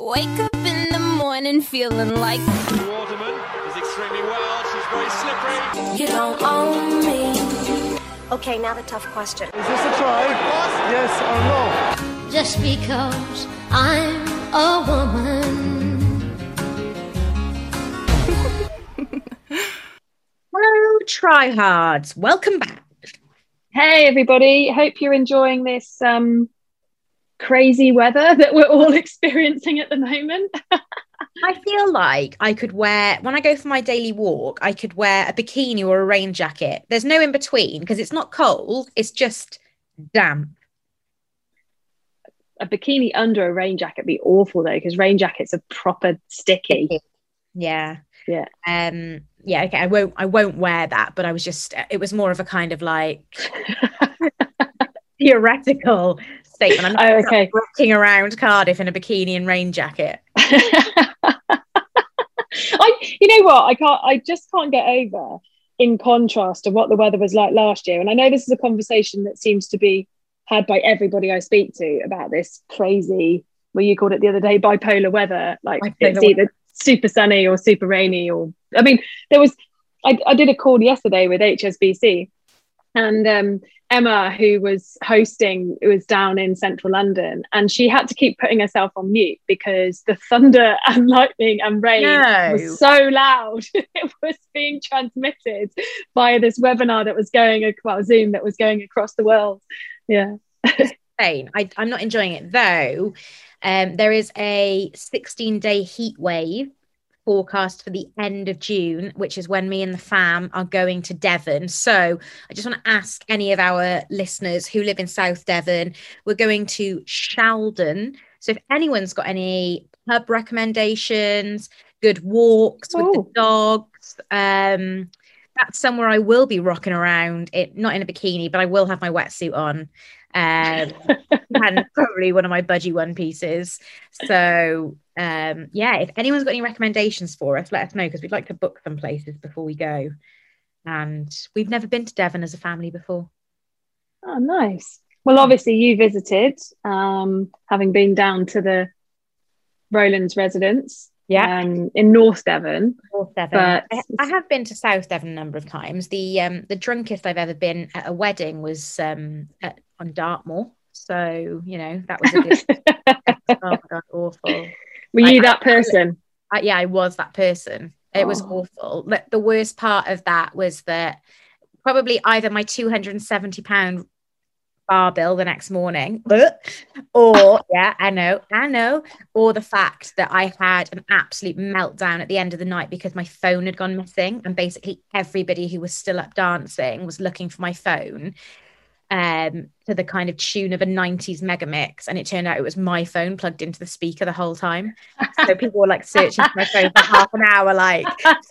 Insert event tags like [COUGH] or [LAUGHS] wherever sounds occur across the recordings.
Wake up in the morning feeling like Waterman is extremely well. She's very slippery. you don't own me. Okay, now the tough question. Is this a try? Yes or no? just because I'm a woman. [LAUGHS] Hello, tryhards. Welcome back. Hey everybody, hope you're enjoying this um, crazy weather [LAUGHS] that we're all [LAUGHS] experiencing at the moment. [LAUGHS] I feel like I could wear, when I go for my daily walk, I could wear a bikini or a rain jacket. There's no in between because it's not cold, it's just damp. a bikini under a rain jacket would be awful though, because rain jackets are proper sticky. Yeah. Yeah. Um, yeah, okay. I won't I won't wear that, but I was just it was more of a kind of like theoretical statement. I'm not [LAUGHS] Oh, okay. walking around Cardiff in a bikini and rain jacket. [LAUGHS] I, you know what? I can't. I just can't get over. In contrast to what the weather was like last year, and I know this is a conversation that seems to be had by everybody I speak to about this crazy, well, you called it the other day, bipolar weather. Like Bipolar it's either super sunny or super rainy, or I mean, there was. I, I did a call yesterday with HSBC, and um, Emma, who was hosting, was down in central London, and she had to keep putting herself on mute because the thunder [LAUGHS] and lightning and rain No. was so loud. [LAUGHS] it was being transmitted via this webinar that was going, well, Zoom that was going across the world. Yeah. insane. I, I'm not enjoying it though. Um, there is a 16 day heat wave forecast for the end of June, which is when me and the fam are going to Devon. So I just want to ask any of our listeners who live in South Devon, we're going to Sheldon. So if anyone's got any pub recommendations, good walks with the dogs, um, that's somewhere I will be rocking around. It not in a bikini, but I will have my wetsuit on. Um, [LAUGHS] and probably one of my budgie one pieces. So um, yeah, if anyone's got any recommendations for us, let us know because we'd like to book some places before we go. And we've never been to Devon as a family before. Oh, nice. Well, obviously, you visited, um, having been down to the Roland's residence um, in North Devon. North Devon. But- I, I have been to South Devon a number of times. The um, the drunkest I've ever been at a wedding was um, at, on Dartmoor. So you know that was a good. [LAUGHS] oh my god, awful. Were you I- that person? I, yeah, I was that person. It was Oh. awful. The, the worst part of that was that probably either my 270 pound bar bill the next morning, [LAUGHS] or yeah, I know, I know, or the fact that I had an absolute meltdown at the end of the night because my phone had gone missing, and basically everybody who was still up dancing was looking for my phone um to the kind of tune of a 90s mega mix and it turned out it was my phone plugged into the speaker the whole time. So [LAUGHS] people were like searching for my phone for half an hour like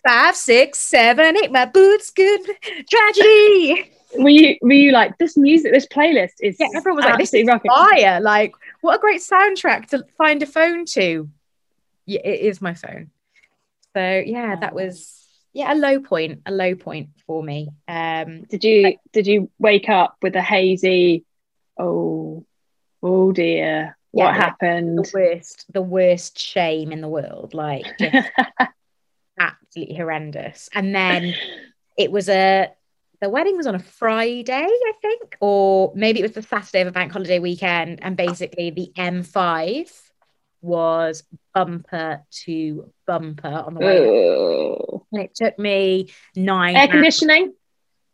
five six seven eight my boots good tragedy. Were you were you like this music, this playlist is yeah everyone was like this is rocking. fire. Like what a great soundtrack to find a phone to. Yeah it is my phone. So yeah that was yeah a low point a low point for me um Did you did you wake up with a hazy? Oh, oh dear, what Yeah, happened? the worst the worst shame in the world like just [LAUGHS] absolutely horrendous and then it was a the wedding was on a Friday, I think, or maybe it was the Saturday of a bank holiday weekend. And basically, the M5 was bumper to bumper on the way. And it took me nine Air hours. conditioning.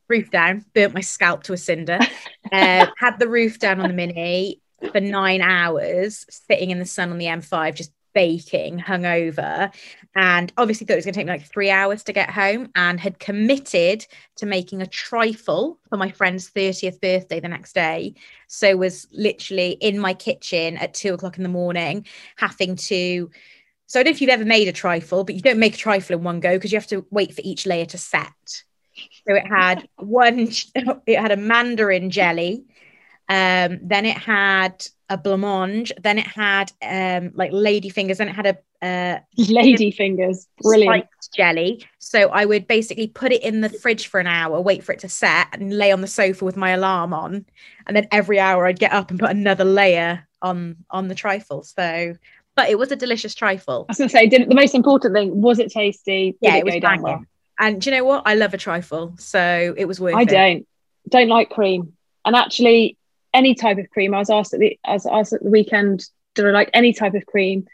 roof down, burnt my scalp to a cinder, [LAUGHS] uh, had the roof down on the mini for nine hours, sitting in the sun on the M5, just baking, hungover. And obviously thought it was going to take me like three hours to get home and had committed to making a trifle for my friend's 30th birthday the next day. So was literally in my kitchen at two o'clock in the morning, having to so I don't know if you've ever made a trifle, but you don't make a trifle in one go because you have to wait for each layer to set. So it had [LAUGHS] one, [LAUGHS] it had a mandarin jelly, um, then it had a blancmange, then it had um, like lady fingers, then it had a uh, [LAUGHS] Lady fingers. Brilliant. jelly. So I would basically put it in the fridge for an hour, wait for it to set, and lay on the sofa with my alarm on, and then every hour I'd get up and put another layer on on the trifle. So, but it was a delicious trifle. I was going to say, did the most important thing was it tasty? Yeah, it, it was down well? And do you know what? I love a trifle, so it was worth I it. don't don't like cream, and actually any type of cream. I was asked at the I was asked at the weekend, do I like any type of cream?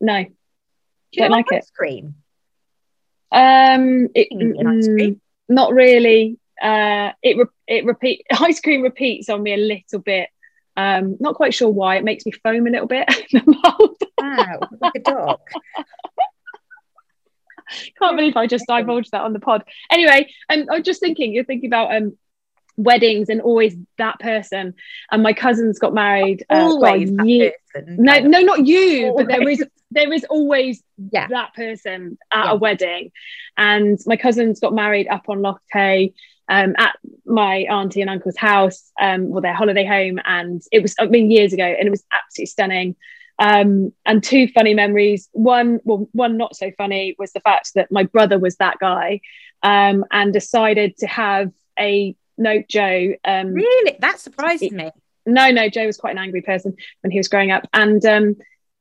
No, Do you don't not like it. cream? um, it, ice cream. mm, not really. Uh, it re- it repeat [LAUGHS] ice cream repeats on me a little bit. Um, not quite sure why. It makes me foam a little bit. in [LAUGHS] the mouth. Wow, like a dog. Can't believe I just divulged that on the pod. Anyway, um, I was just thinking, you're thinking about um weddings and always that person. And my cousins got married. uh, Always year- person. No, no, not you, but there Always. is there is always Yeah. that person at Yeah. a wedding. And my cousins got married up on Loch Tay um, at my auntie and uncle's house, um, well, their holiday home. And it was, I mean, years ago, and it was absolutely stunning. Um, and two funny memories. One, well, one not so funny was the fact that my brother was that guy um, and decided to have a note Joe. Um, Really? That surprises me. no, no, Joe was quite an angry person when he was growing up. And um,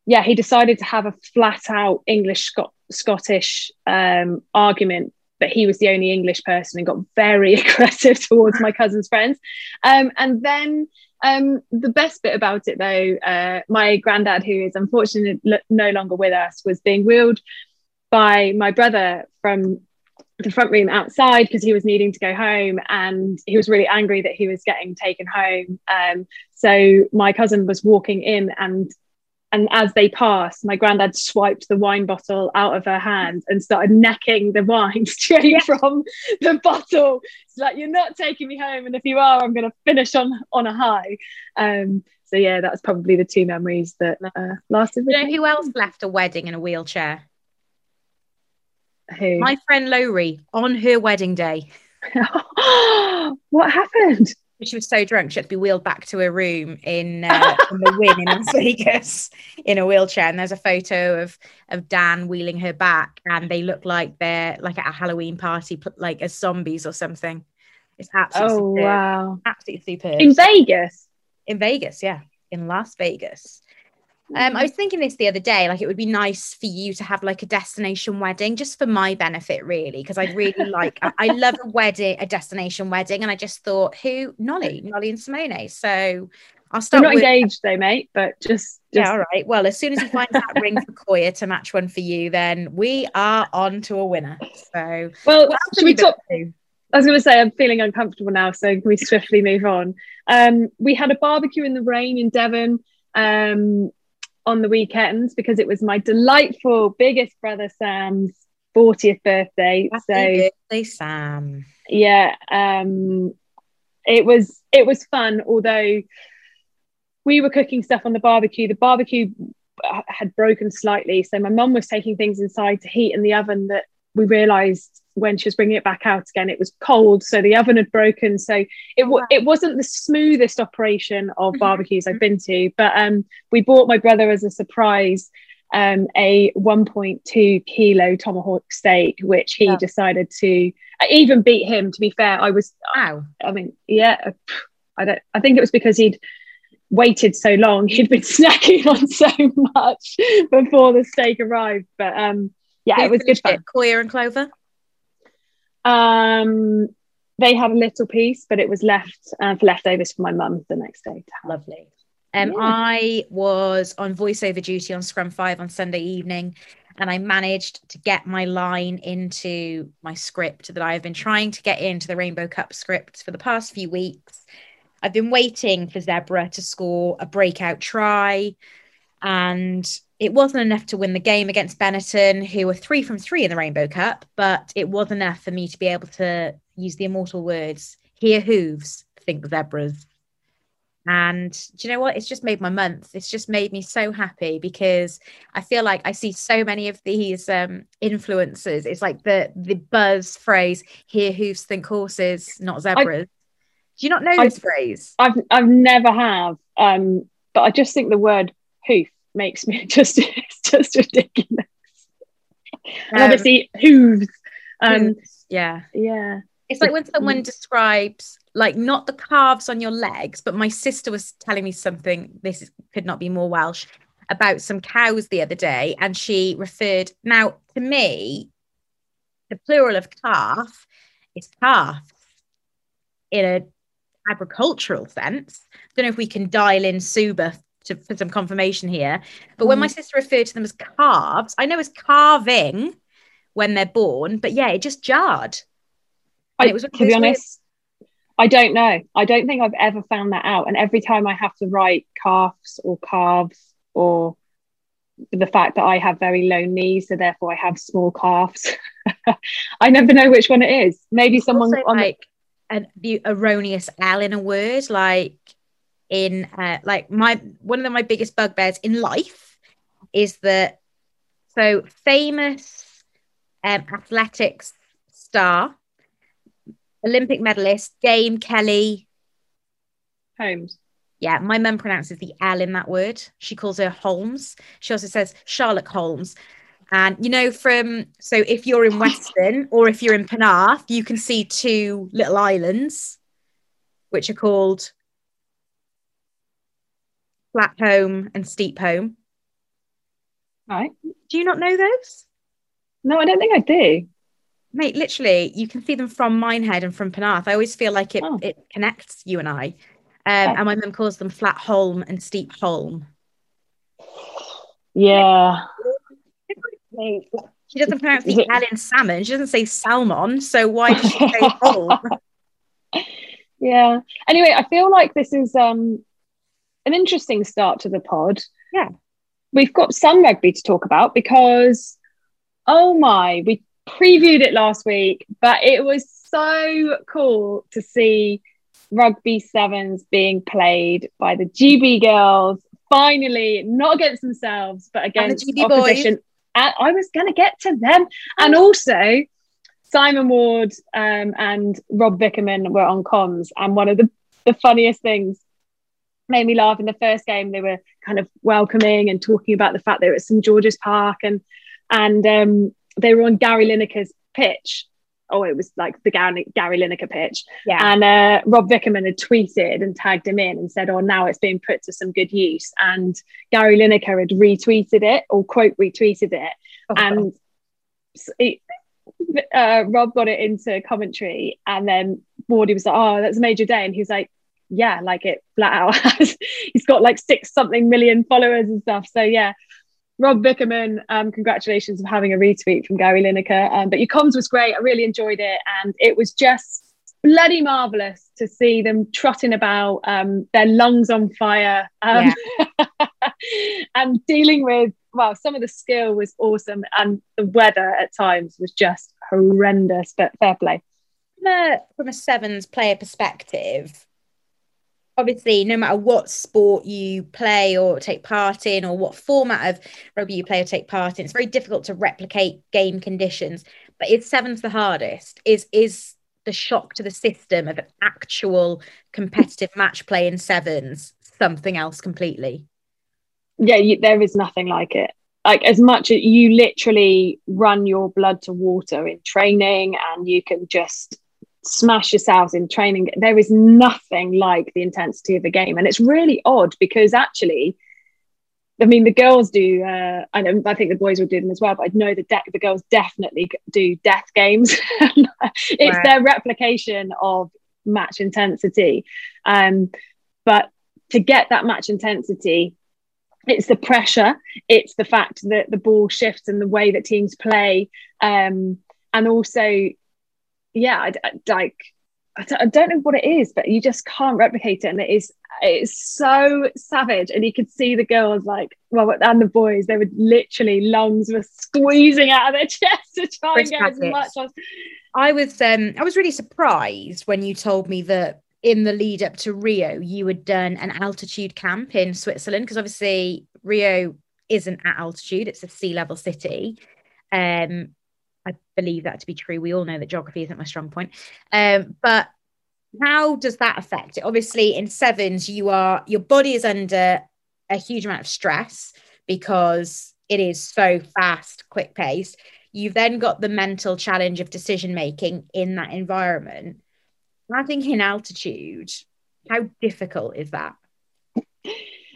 yeah, he decided to have a flat out English Scot- Scottish um, argument But he was the only English person and got very [LAUGHS] aggressive towards my cousin's friends. Um, and then um, the best bit about it, though, uh, my granddad, who is unfortunately no longer with us, was being wheeled by my brother from the front room outside because he was needing to go home and he was really angry that he was getting taken home um, so my cousin was walking in and and as they passed my granddad swiped the wine bottle out of her hand and started necking the wine [LAUGHS] straight from the bottle it's like you're not taking me home and if you are i'm going to finish on on a high um, so yeah that's probably the two memories that uh, lasted you know me. who else left a wedding in a wheelchair? Who? My friend Lowry on her wedding day. [GASPS] what happened She was so drunk she had to be wheeled back to her room in, uh, [LAUGHS] in the Wynn in Las Vegas in a wheelchair. And there's a photo of of Dan wheeling her back, and they look like they're like at a Halloween party, like as zombies or something. It's absolutely oh superb. wow absolutely superb in vegas in Vegas, yeah, in Las Vegas. Um, I was thinking this the other day, like it would be nice for you to have like a destination wedding, just for my benefit, really, because I'd really [LAUGHS] like. I, I love a wedding, a destination wedding, and I just thought, who Nolly, Nolly and Simone. So I'll We're start. not with- engaged though, mate, but just, just Yeah, all right. Well, as soon as he finds that ring for Koya to match one for you, then we are on to a winner. So, well, should we talk? to? I was going to say I'm feeling uncomfortable now, so can we swiftly move on? Um, we had a barbecue in the rain in Devon um, on the weekends because it was my delightful biggest brother Sam's 40th birthday. Happy so birthday, Sam. yeah, um, it was it was fun. Although we were cooking stuff on the barbecue, the barbecue uh, had broken slightly, so my mum was taking things inside to heat in the oven that we realised when she was bringing it back out again, it was cold, so the oven had broken. So it w- Wow. it wasn't the smoothest operation of Mhm, barbecues I've been to, but um, we bought my brother as a surprise um, a 1.2 kilo tomahawk steak, which he Yeah. decided to. I even beat him. To be fair, I was. Wow. I mean, yeah, I don't. I think it was because he'd waited so long. He'd been [LAUGHS] snacking on so much before the steak arrived. But um, yeah, it was good fun. Koya and Clover. Um, they had a little piece, but it was left uh, for leftovers for my mum the next day. Lovely. Um, Yeah. I was on voiceover duty on Scrum V on Sunday evening, and I managed to get my line into my script that I have been trying to get into the Rainbow Cup script for the past few weeks. I've been waiting for Zebre to score a breakout try, and it wasn't enough to win the game against Benetton, who were three from three in the Rainbow Cup, but it was enough for me to be able to use the immortal words hear hooves, think zebras. And do you know what? It's just made my month. It's just made me so happy because I feel like I see so many of these um, influencers. It's like the the buzz phrase "hear hooves, think horses, not zebras." Do you not know I- this phrase? I've I've never have, um, but I just think the word hoof makes me [LAUGHS] just it's just ridiculous. and Um, obviously hooves. Um, yeah. yeah. It's like when someone describes like not the calves on your legs, but my sister was telling me something. This is, could not be more Welsh about some cows the other day, and she referred now to me. The plural of calf is calf in a agricultural sense. I Don't know if we can dial in Suba to, for some confirmation here, but when my mm. sister referred to them as calves, I know as carving when they're born, but yeah, it just jarred. I, it was to be honest, I don't know. I don't think I've ever found that out. And every time I have to write calves or calves or the fact that I have very low knees, so therefore I have small calves, [LAUGHS] I never know which one it is. Maybe someone also on the- like an erroneous L in a word, like in uh, like my one of my biggest bugbears in life is that so famous um, athletics star, Olympic medalist Dame Kelly. Holmes. Yeah, my mum pronounces the L in that word. She calls her Holmes. She also says Charlotte Holmes. And you know, from so if you're in Weston or if you're in Penarth, you can see two little islands, which are called Flat Holm and Steep Holm. Right. Do you not know those? No, I don't think I do. Mate, literally, you can see them from Minehead and from Penarth. I always feel like it Oh. it connects you and I. Um, and my mum calls them Flat Holm and Steep Holm. Yeah. She doesn't pronounce the it- L in salmon. She doesn't say salmon. So why does she say [LAUGHS] holm? Yeah. Anyway, I feel like this is um an interesting start to the pod. Yeah. We've got some rugby to talk about because oh my, we previewed it last week, but it was so cool to see rugby sevens being played by the GB girls finally not against themselves but against GB boys. opposition. And I was going to get to them. And also, Simon Ward um, and Rob Vickerman were on comms, and one of the, the funniest things made me laugh in the first game. They were kind of welcoming and talking about the fact they were at St George's Park, and and um, they were on Gary Lineker's pitch. Oh, it was like the Gary, Gary Lineker pitch, Yeah. and uh, Rob Vickerman had tweeted and tagged him in and said, "Oh, now it's being put to some good use." And Gary Lineker had retweeted it or quote retweeted it, Oh, and it, uh, Rob got it into commentary, and then Wardy was like, "Oh, that's a major day," and he was like, "Yeah, like it flat out [LAUGHS] has." He's got like six something million followers and stuff. So yeah, Rob Vickerman, um, congratulations on having a retweet from Gary Lineker. Um, but your comms was great. I really enjoyed it, and it was just bloody marvelous to see them trotting about, um, their lungs on fire, um, [LAUGHS] and dealing with. Well, some of the skill was awesome, and the weather at times was just horrendous. But fair play. from a, from a sevens player perspective, obviously, no matter what sport you play or take part in, or what format of rugby you play or take part in, it's very difficult to replicate game conditions. But it's sevens the hardest? Is is the shock to the system of actual competitive match play in sevens something else completely? yeah you, there is nothing like it like as much as you literally run your blood to water in training and you can just smash yourselves in training there is nothing like the intensity of a game and it's really odd because actually I mean, the girls do. Uh, I know. I think the boys would do them as well. But I know the de- the girls definitely do death games. [LAUGHS] it's right. their replication of match intensity. Um, but to get that match intensity, it's the pressure. It's the fact that the ball shifts and the way that teams play, um, and also, yeah, I, I, like I don't, I don't know what it is, but you just can't replicate it, and it is it's so savage. And you could see the girls like, well, and the boys, they were literally lungs were squeezing out of their [LAUGHS] chest to try and get as much as. I was um I was really surprised when you told me that in the lead up to Rio you had done an altitude camp in Switzerland because obviously Rio isn't at altitude; it's a sea level city. Um, I believe that to be true. We all know that geography isn't my strong point. Um, but how does that affect it? Obviously, in sevens, you are your body is under a huge amount of stress because it is so fast, quick paced. You've then got the mental challenge of decision making in that environment. Think in altitude, how difficult is that?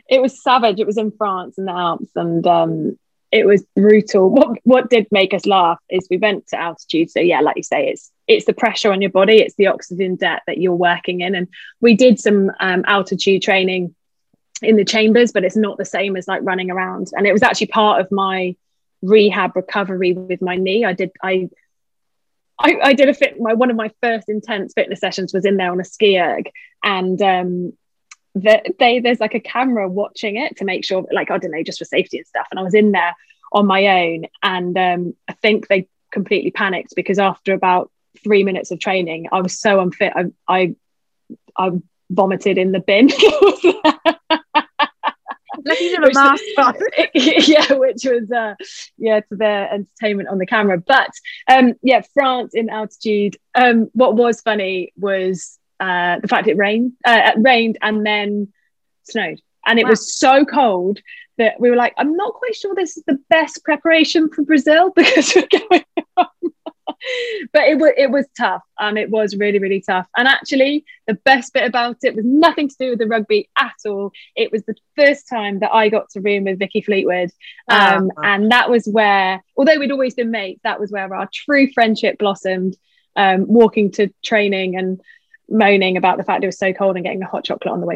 It was savage. It was in France in the Alps, and um, it was brutal. What what did make us laugh is we went to altitude. So yeah, like you say, it's it's the pressure on your body, it's the oxygen debt that you're working in. And we did some um, altitude training in the chambers, but it's not the same as like running around. And it was actually part of my rehab recovery with my knee. I did I I, I did a fit my one of my first intense fitness sessions was in there on a ski erg and um that they there's like a camera watching it to make sure like I don't know just for safety and stuff and I was in there on my own and um I think they completely panicked because after about three minutes of training, I was so unfit. I I, I vomited in the bin. [LAUGHS] which, mask [LAUGHS] yeah, which was uh, yeah to their entertainment on the camera. But um, yeah, France in altitude. Um, what was funny was uh, the fact it rained, uh, rained and then snowed, and it wow. was so cold that we were like, I'm not quite sure this is the best preparation for Brazil [LAUGHS] because we're going [LAUGHS] but it was it was tough. Um, it was really really tough. And actually, the best bit about it was nothing to do with the rugby at all. It was the first time that I got to room with Vicky Fleetwood, um, oh. and that was where, although we'd always been mates, that was where our true friendship blossomed. Um, walking to training and moaning about the fact it was so cold and getting a hot chocolate on the way.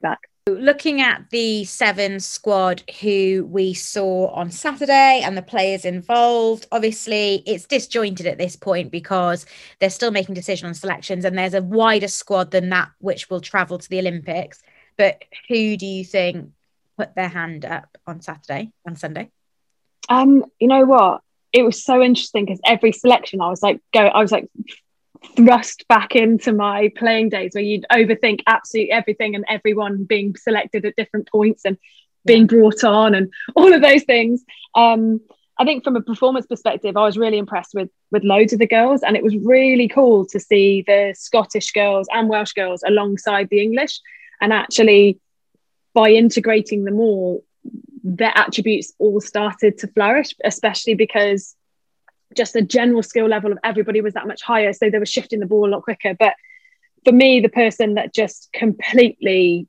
back. Looking at the seven squad who we saw on Saturday and the players involved, obviously it's disjointed at this point because they're still making decisions on selections and there's a wider squad than that which will travel to the Olympics. But who do you think put their hand up on Saturday and Sunday? Um, you know what? It was so interesting because every selection I was like, go, I was like thrust back into my playing days where you'd overthink absolutely everything and everyone being selected at different points and being brought on and [LAUGHS] all of those things. Um, I think from a performance perspective, I was really impressed with with loads of the girls, and it was really cool to see the Scottish girls and Welsh girls alongside the English, and actually by integrating them all, their attributes all started to flourish, especially because just the general skill level of everybody was that much higher, so they were shifting the ball a lot quicker. But for me, the person that just completely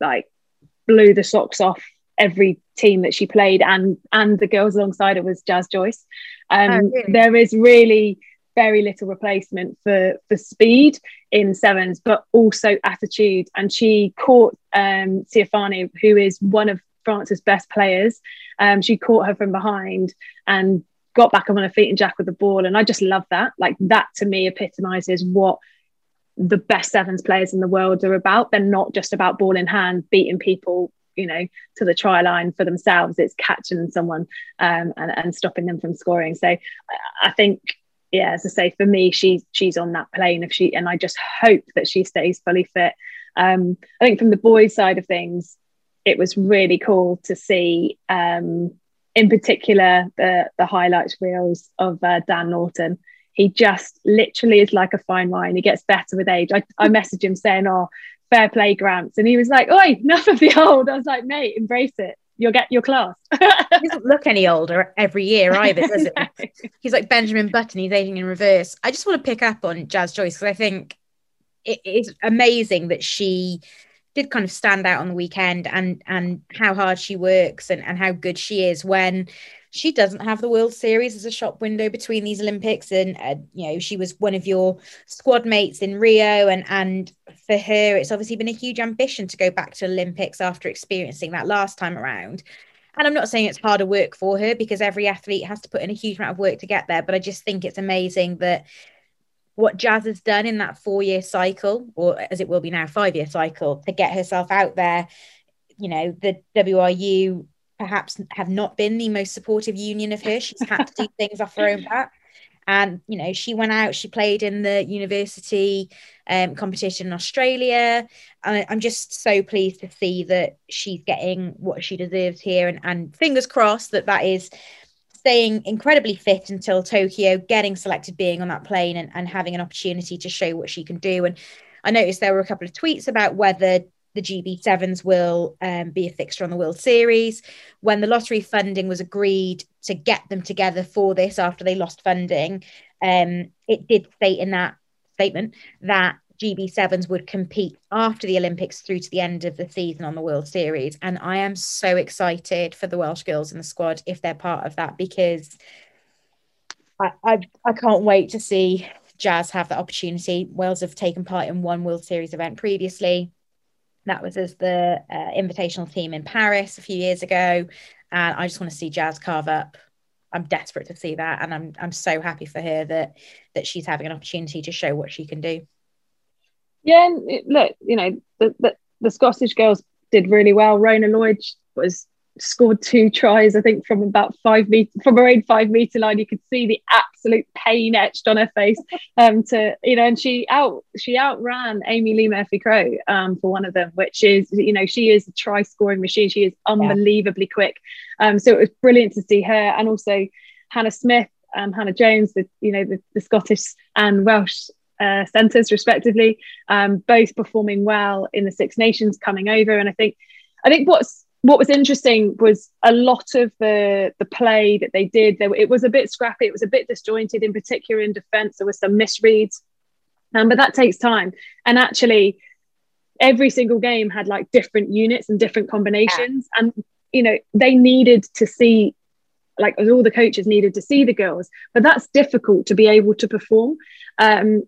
like blew the socks off every team that she played and and the girls alongside her was Jazz Joyce. Um, oh, really? There is really very little replacement for for speed in sevens, but also attitude. And she caught um, Ciofani, who is one of France's best players. Um, she caught her from behind and got back on her feet and jack with the ball. And I just love that. Like that to me epitomizes what the best sevens players in the world are about. They're not just about ball in hand, beating people you know to the try line for themselves it's catching someone um, and, and stopping them from scoring so i think yeah as i say for me she's she's on that plane if she and i just hope that she stays fully fit um, i think from the boys side of things it was really cool to see um, in particular the the highlights reels of uh, dan norton he just literally is like a fine wine. He gets better with age. I, I messaged him saying, Oh, fair play Gramps. And he was like, Oi, enough of the old. I was like, mate, embrace it. You'll get your class. he doesn't look any older every year either, does it? [LAUGHS] He's like Benjamin Button, he's aging in reverse. I just want to pick up on Jazz Joyce because I think it is amazing that she did kind of stand out on the weekend and and how hard she works and, and how good she is when she doesn't have the World Series as a shop window between these Olympics, and uh, you know she was one of your squad mates in Rio, and and for her it's obviously been a huge ambition to go back to Olympics after experiencing that last time around. And I'm not saying it's harder work for her because every athlete has to put in a huge amount of work to get there, but I just think it's amazing that what Jazz has done in that four year cycle, or as it will be now, five year cycle, to get herself out there. You know, the WRU perhaps have not been the most supportive union of her. She's had to do [LAUGHS] things off her own back. And, you know, she went out, she played in the university um, competition in Australia. And I'm just so pleased to see that she's getting what she deserves here. And, and fingers crossed that that is staying incredibly fit until Tokyo, getting selected, being on that plane and, and having an opportunity to show what she can do. And I noticed there were a couple of tweets about whether the GB7s will um, be a fixture on the World Series. When the lottery funding was agreed to get them together for this after they lost funding, um, it did state in that statement that GB7s would compete after the Olympics through to the end of the season on the World Series. And I am so excited for the Welsh girls in the squad if they're part of that because I, I, I can't wait to see Jazz have that opportunity. Wales have taken part in one World Series event previously. That was as the uh, invitational team in Paris a few years ago, and I just want to see Jazz carve up. I'm desperate to see that, and I'm I'm so happy for her that that she's having an opportunity to show what she can do. Yeah, and look, you know the, the the Scottish girls did really well. Rhona Lloyd was scored two tries, I think, from about five meter from her own five meter line. You could see the absolute pain etched on her face. [LAUGHS] Um, to you know, and she out she outran Amee-Leigh Murphy Crowe um, for one of them, which is you know she is a try scoring machine. She is unbelievably yeah. quick. Um, so it was brilliant to see her, and also Hannah Smith, and Hannah Jones, the you know the, the Scottish and Welsh uh, centres respectively, um, both performing well in the Six Nations coming over. And I think, I think what's what was interesting was a lot of the the play that they did. There, it was a bit scrappy. It was a bit disjointed, in particular in defence. There were some misreads, um, but that takes time. And actually, every single game had like different units and different combinations, yeah. and you know they needed to see like all the coaches needed to see the girls but that's difficult to be able to perform um,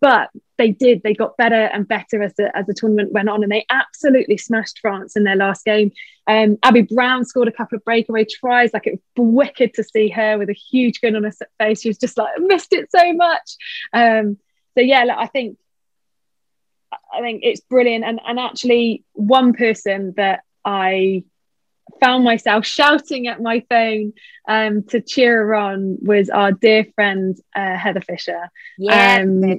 but they did. They got better and better as the as the tournament went on, and they absolutely smashed France in their last game. Um, Abbie Brown scored a couple of breakaway tries. Like it was wicked to see her with a huge grin on her face. She was just like, I missed it so much. Um, so yeah, I think I think it's brilliant. And and actually, one person that I found myself shouting at my phone um, to cheer her on was our dear friend uh, Heather Fisher. Yeah. Um,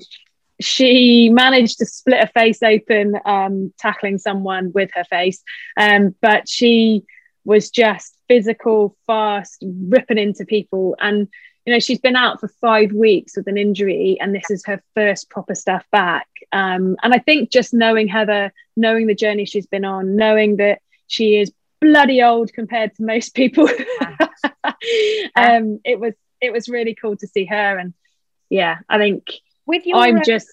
she managed to split her face open um, tackling someone with her face, um, but she was just physical, fast, ripping into people. And, you know, she's been out for five weeks with an injury, and this is her first proper stuff back. Um, and I think just knowing Heather, knowing the journey she's been on, knowing that she is bloody old compared to most people, [LAUGHS] um, it was it was really cool to see her. And yeah, I think with your, I'm just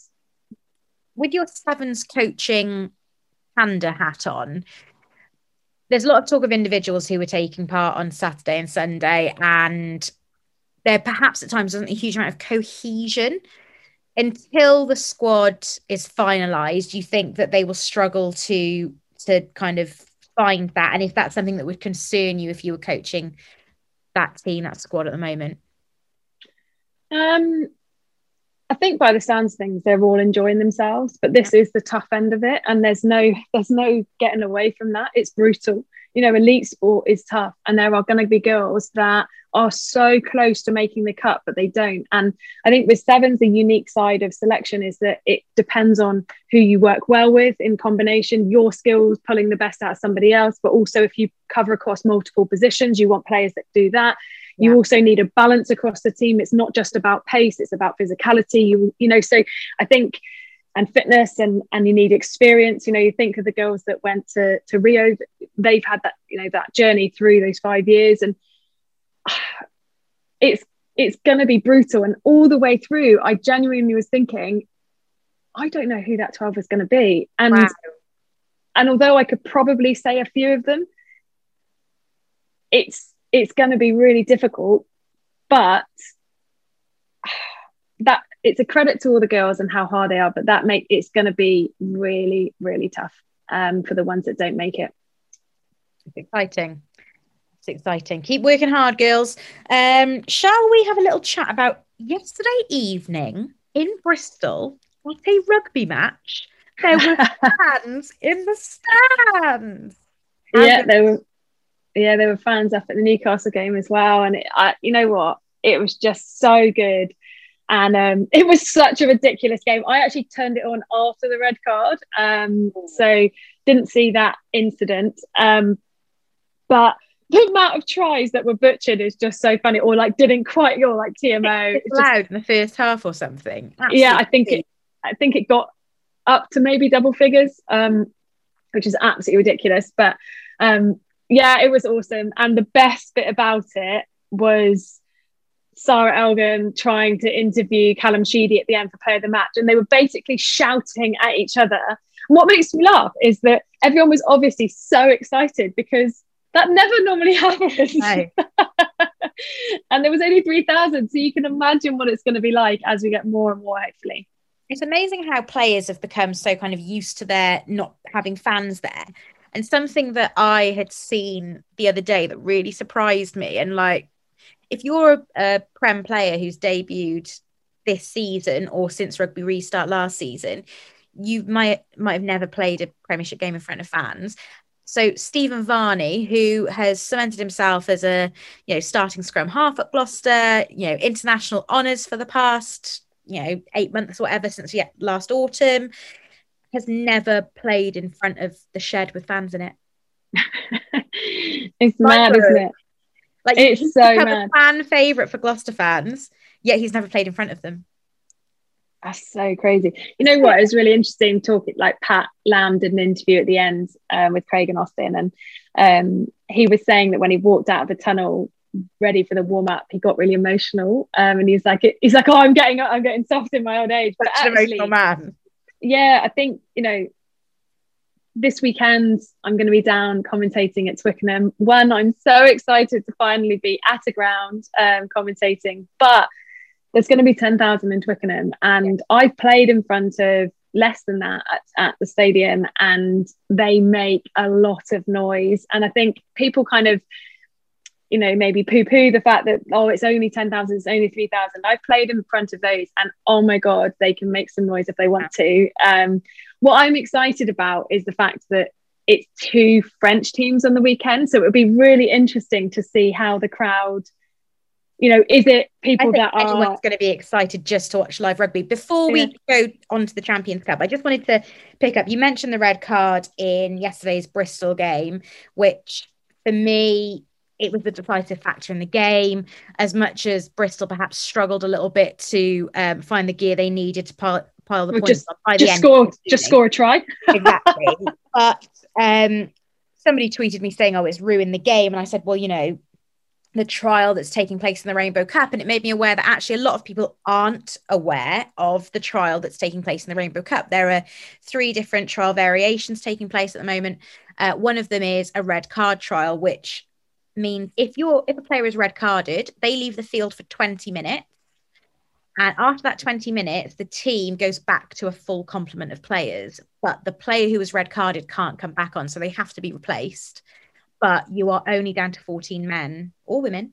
with your sevens coaching panda hat on, there's a lot of talk of individuals who were taking part on Saturday and Sunday, and there perhaps at times wasn't a huge amount of cohesion. Until the squad is finalised, you think that they will struggle to to kind of find that, and if that's something that would concern you if you were coaching that team, that squad at the moment. Um, I think by the sounds of things, they're all enjoying themselves, but this is the tough end of it, and there's no there's no getting away from that. It's brutal. You know, elite sport is tough, and there are going to be girls that are so close to making the cut, but they don't. And I think with sevens, the unique side of selection is that it depends on who you work well with in combination, your skills pulling the best out of somebody else, but also if you cover across multiple positions, you want players that do that you yeah. also need a balance across the team it's not just about pace it's about physicality you you know so i think and fitness and and you need experience. You know you think of the girls that went to to rio they've had that you know that journey through those five years and [SIGHS] it's it's going to be brutal. And all the way through i genuinely was thinking i don't know who that 12 is going to be. And wow. and although i could probably say a few of them it's it's going to be really difficult but [SIGHS] that it's a credit to all the girls and how hard they are but that make it's going to be really really tough um, for the ones that don't make it. It's exciting. It's exciting. Keep working hard girls. Um, shall we have a little chat about yesterday evening in bristol at a rugby match. There were [LAUGHS] fans in the stands. Yeah there were yeah, there were fans up at the Newcastle game as well, and it, I, you know what, it was just so good, and um, [LAUGHS] it was such a ridiculous game. I actually turned it on after the red card, um, so didn't see that incident, um, but the amount of tries that were butchered is just so funny, or like didn't quite go like TMO. It's loud just, in the first half or something. Absolutely. Yeah, I think it. I think it got up to maybe double figures, um, which is absolutely ridiculous. But um, yeah, it was awesome. And the best bit about it was Sarra Elgan trying to interview Callum Sheedy at the end for player of the match. And they were basically shouting at each other. And what makes me laugh is that everyone was obviously so excited because that never normally [LAUGHS] happens. No. [LAUGHS] and there was only 3,000. So you can imagine what it's going to be like as we get more and more, hopefully. It's amazing how players have become so kind of used to their not having fans there and something that I had seen the other day that really surprised me, and like, if you're a, a Prem player who's debuted this season or since rugby restart last season, you might might have never played a Premiership game in front of fans. So Stephen Varney, who has cemented himself as a you know starting scrum half at Gloucester, you know international honours for the past you know eight months or whatever since yet last autumn has never played in front of the shed with fans in it. [LAUGHS] it's mad, isn't it? Like it's so mad. A fan favorite for Gloucester fans, yet he's never played in front of them. That's so crazy. You know what? It was really interesting talking. Like Pat Lam did an interview at the end um, with Craig and Austin, and um, he was saying that when he walked out of the tunnel, ready for the warm up, he got really emotional, um, and he's like, he's like, oh, I'm getting, I'm getting soft in my old age. Such but an emotional man yeah, I think, you know, this weekend I'm going to be down commentating at Twickenham. One, I'm so excited to finally be at a ground um, commentating, but there's going to be 10,000 in Twickenham. And I've played in front of less than that at, at, the stadium and they make a lot of noise. And I think people kind of you know, maybe poo poo the fact that, oh, it's only 10,000, it's only 3,000. I've played in front of those and oh my God, they can make some noise if they want to. Um, what I'm excited about is the fact that it's two French teams on the weekend. So it would be really interesting to see how the crowd, you know, is it people that are. Everyone's going to be excited just to watch live rugby. Before we yeah. go on to the Champions Cup, I just wanted to pick up, you mentioned the red card in yesterday's Bristol game, which for me it was the decisive factor in the game. As much as Bristol perhaps struggled a little bit to um, find the gear they needed to pile, pile the Well, points just, by just the end. score, just score a try. [LAUGHS] exactly. but um, somebody tweeted me saying, "Oh, it's ruined the game," and I said, "Well, you know." The trial that's taking place in the Rainbow Cup, and it made me aware that actually a lot of people aren't aware of the trial that's taking place in the Rainbow Cup. There are three different trial variations taking place at the moment. Uh, one of them is a red card trial, which means if you're if a player is red carded, they leave the field for 20 minutes. And after that 20 minutes, the team goes back to a full complement of players. But the player who was red carded can't come back on. So they have to be replaced. But you are only down to 14 men or women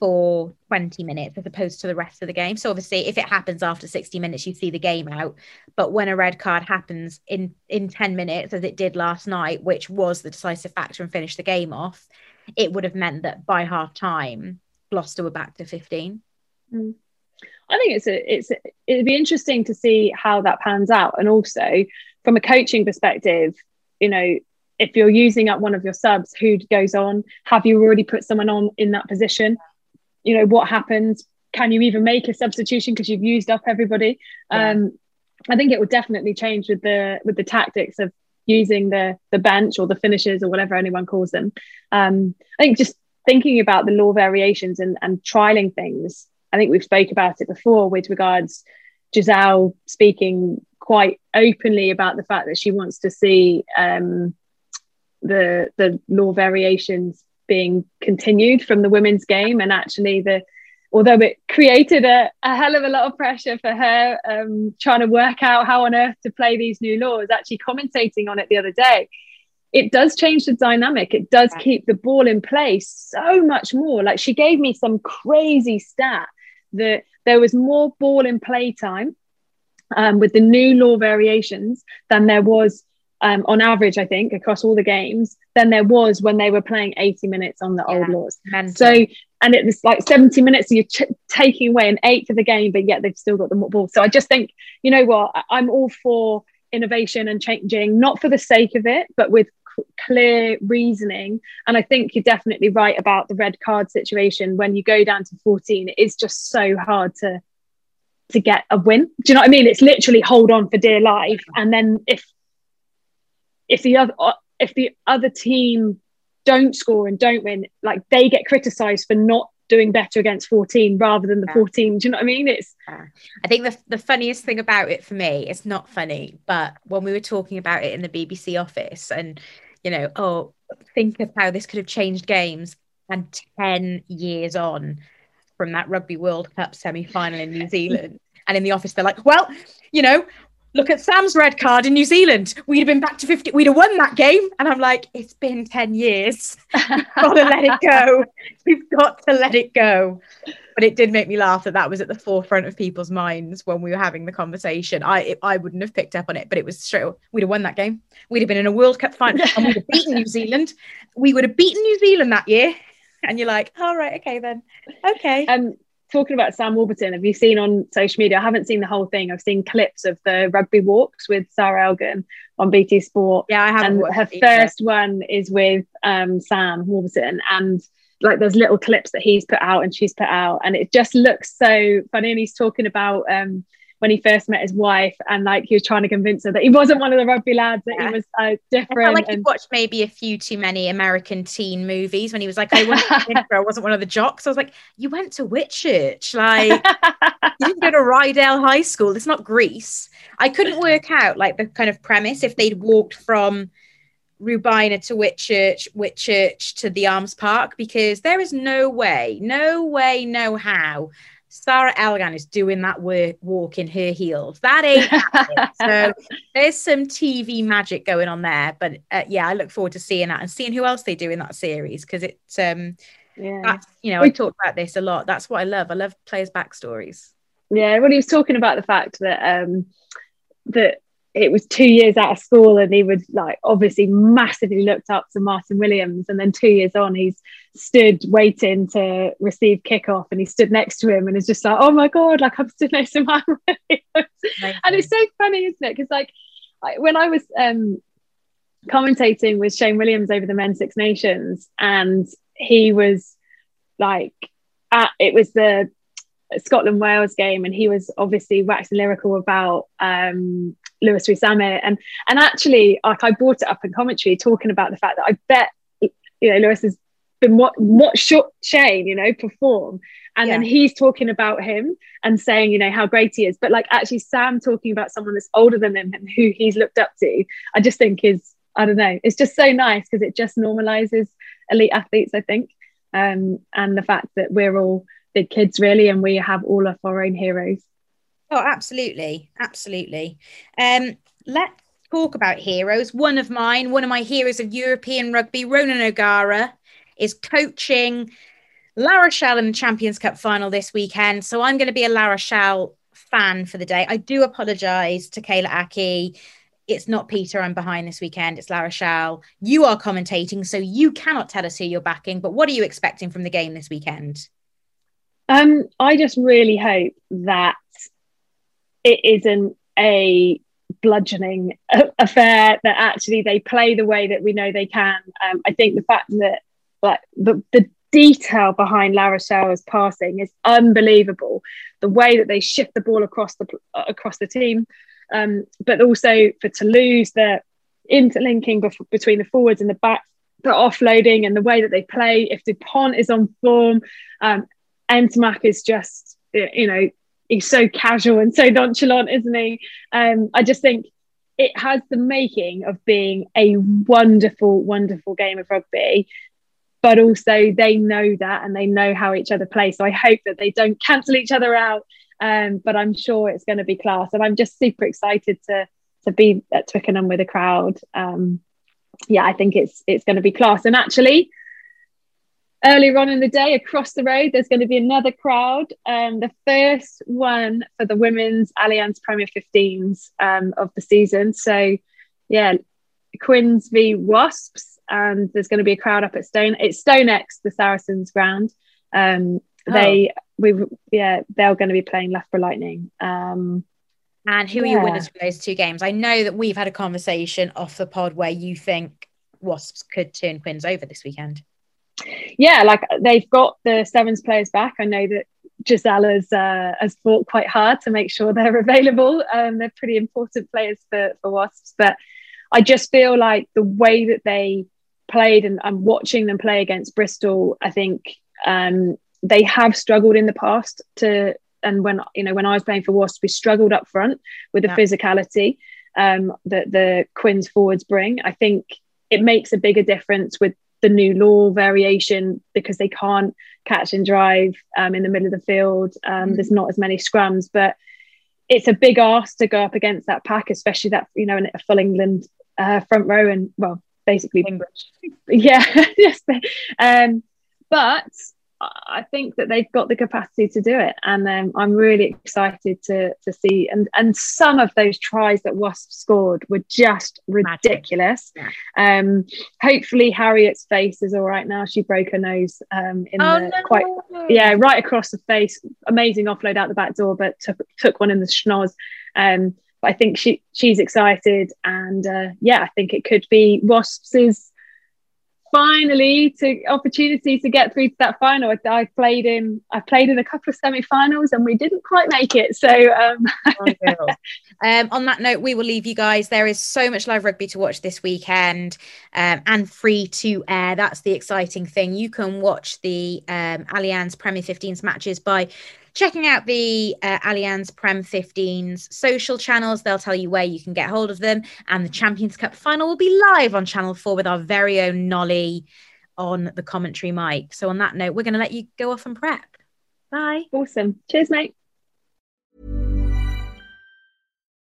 for 20 minutes as opposed to the rest of the game. So obviously if it happens after 60 minutes, you see the game out. But when a red card happens in in 10 minutes, as it did last night, which was the decisive factor and finished the game off, it would have meant that by half time, Gloucester were back to 15. Mm. I think it's a, it's a, it'd be interesting to see how that pans out, and also from a coaching perspective, you know, if you're using up one of your subs, who goes on? Have you already put someone on in that position? You know, what happens? Can you even make a substitution because you've used up everybody? Yeah. Um, I think it would definitely change with the with the tactics of using the the bench or the finishes or whatever anyone calls them. Um, I think just thinking about the law variations and, and trialing things. I think we've spoke about it before with regards Giselle speaking quite openly about the fact that she wants to see um, the the law variations being continued from the women's game and actually the although it created a, a hell of a lot of pressure for her um, trying to work out how on earth to play these new laws actually commentating on it the other day. It does change the dynamic. It does keep the ball in place so much more. Like she gave me some crazy stat that there was more ball in play time um, with the new law variations than there was um, on average, I think, across all the games, than there was when they were playing 80 minutes on the old laws. Mental. So, and it was like 70 minutes, you're ch- taking away an eighth of the game, but yet they've still got the ball. So I just think, you know what, I- I'm all for innovation and changing, not for the sake of it, but with c- clear reasoning. And I think you're definitely right about the red card situation. When you go down to 14, it is just so hard to to get a win. Do you know what I mean? It's literally hold on for dear life. And then if if the other if the other team don't score and don't win, like they get criticised for not doing better against 14 rather than the Yeah. 14. Do you know what I mean? It's I think the, the funniest thing about it for me, it's not funny, but when we were talking about it in the BBC office and, you know, oh, think of how this could have changed games. And 10 years on from that Rugby World Cup semi final in New Zealand. And in the office, they're like, well, you know, look at Sam's red card in New Zealand. We'd have been back to 50, we'd have won that game. And I'm like, it's been 10 years. We've got to let it go. [LAUGHS] We've got to let it go. But it did make me laugh that that was at the forefront of people's minds when we were having the conversation. I it, I wouldn't have picked up on it, but it was straight. We'd have won that game. We'd have been in a World Cup final and we'd have beaten New Zealand. We would have beaten New Zealand that year. And you're like, all right, okay then, okay. um talking about Sam Warburton, have you seen on social media? I haven't seen the whole thing. I've seen clips of the rugby walks with Sarra Elgan on BT Sport. yeah, I haven't. and her either. first one is with um, Sam Warburton, and like there's little clips that he's put out and she's put out, and it just looks so funny. And he's talking about um, when he first met his wife, and like he was trying to convince her that he wasn't one of the rugby lads, that Yeah. he was uh, I different. like he and- watched maybe a few too many American teen movies when he was like, I wasn't, [LAUGHS] I wasn't one of the jocks. I was like, you went to Whitchurch, like you didn't go to Rydell High School. It's not Grease. I couldn't [LAUGHS] work out like the kind of premise if they'd walked from Rhiwbina to Whitchurch, Whitchurch to the Arms Park, because there is no way, no way, no how. Sarra Elgan is doing that work, walk in her heels. That ain't. So [LAUGHS] there's some TV magic going on there. But uh, yeah, I look forward to seeing that and seeing who else they do in that series because it's um yeah. that's you know I talk about this a lot. That's what I love. I love players' backstories. Yeah, well, he was talking about the fact that um, that it was two years out of school, and he would like obviously massively looked up to Martyn Williams, and then two years on, he's stood waiting to receive kickoff, and he stood next to him, and is just like, oh my god, like I'm stood next to [LAUGHS] Martyn Williams, and it's so funny, isn't it? Because like I, when I was um, commentating with Shane Williams over the Men's Six Nations, and he was like at, it was the Scotland Wales game, and he was obviously waxing lyrical about um, Louis Rees-Zammit, and and actually, like I brought it up in commentary, talking about the fact that I bet you know Louis has been what what short Shane, you know, perform, and yeah. then he's talking about him and saying, you know, how great he is, but like actually Sam talking about someone that's older than him and who he's looked up to, I just think is I don't know, it's just so nice because it just normalizes elite athletes, I think, um, and the fact that we're all big kids really and we have all of our own heroes oh absolutely absolutely um let's talk about heroes one of mine one of my heroes of european rugby ronan o'gara is coaching la rochelle in the champions cup final this weekend so i'm going to be a la rochelle fan for the day i do apologize to kayla aki it's not Peter I'm behind this weekend. It's La Rochelle. You are commentating, so you cannot tell us who you're backing. But what are you expecting from the game this weekend? Um, I just really hope that it isn't a bludgeoning affair that actually they play the way that we know they can. Um, I think the fact that like the, the detail behind La Rochelle's passing is unbelievable. The way that they shift the ball across the across the team, um, but also for Toulouse, the interlinking bef- between the forwards and the back, the offloading and the way that they play. If Dupont is on form, um, Ntamack is just, you know, he's so casual and so nonchalant, isn't he? Um, I just think it has the making of being a wonderful, wonderful game of rugby. But also, they know that and they know how each other play. So I hope that they don't cancel each other out. Um, but I'm sure it's going to be class. And I'm just super excited to to be at Twickenham with a crowd. Um, yeah, I think it's it's going to be class. And actually, earlier on in the day across the road there's going to be another crowd. Um, the first one for the women's allianz premier 15s um, of the season. So yeah quins v wasps and there's going to be a crowd up at stone it's stonex the saracens ground. Um, oh. they we yeah they're going to be playing loughborough lightning. Um, and who yeah. are your winners for those two games? I know that we've had a conversation off the pod where you think wasps could turn quins over this weekend yeah, like they've got the sevens players back. I know that Giselle has, uh, has fought quite hard to make sure they're [LAUGHS] available. Um, they're pretty important players for, for Wasps, but I just feel like the way that they played and I'm watching them play against Bristol, I think um, they have struggled in the past to and when you know when I was playing for Wasps, we struggled up front with the yeah. physicality um, that the Quins forwards bring. I think it makes a bigger difference with the new law variation because they can't catch and drive um, in the middle of the field. Um, mm-hmm. There's not as many scrums, but it's a big ask to go up against that pack, especially that you know in a full England uh, front row and well, basically English. [LAUGHS] Yeah, [LAUGHS] yes. Um, but I think that they've got the capacity to do it, and um, I'm really excited to to see. And and some of those tries that Wasp scored were just ridiculous. Yeah. Um, hopefully Harriet's face is all right now. She broke her nose um, in oh, the no. quite yeah right across the face. Amazing offload out the back door, but took took one in the schnoz. Um, but I think she she's excited, and uh, yeah, I think it could be Wasps' finally to opportunity to get through to that final. I, played in I played in a couple of semi-finals and we didn't quite make it. So um... [LAUGHS] um, on that note, we will leave you guys. There is so much live rugby to watch this weekend um, and free to air. That's the exciting thing. You can watch the um, Allianz Premier 15s matches by checking out the uh, Allianz Prem 15's social channels. They'll tell you where you can get hold of them. And the Champions Cup final will be live on Channel 4 with our very own Nolly on the commentary mic. So, on that note, we're going to let you go off and prep. Bye. Awesome. Cheers, mate.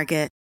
Target.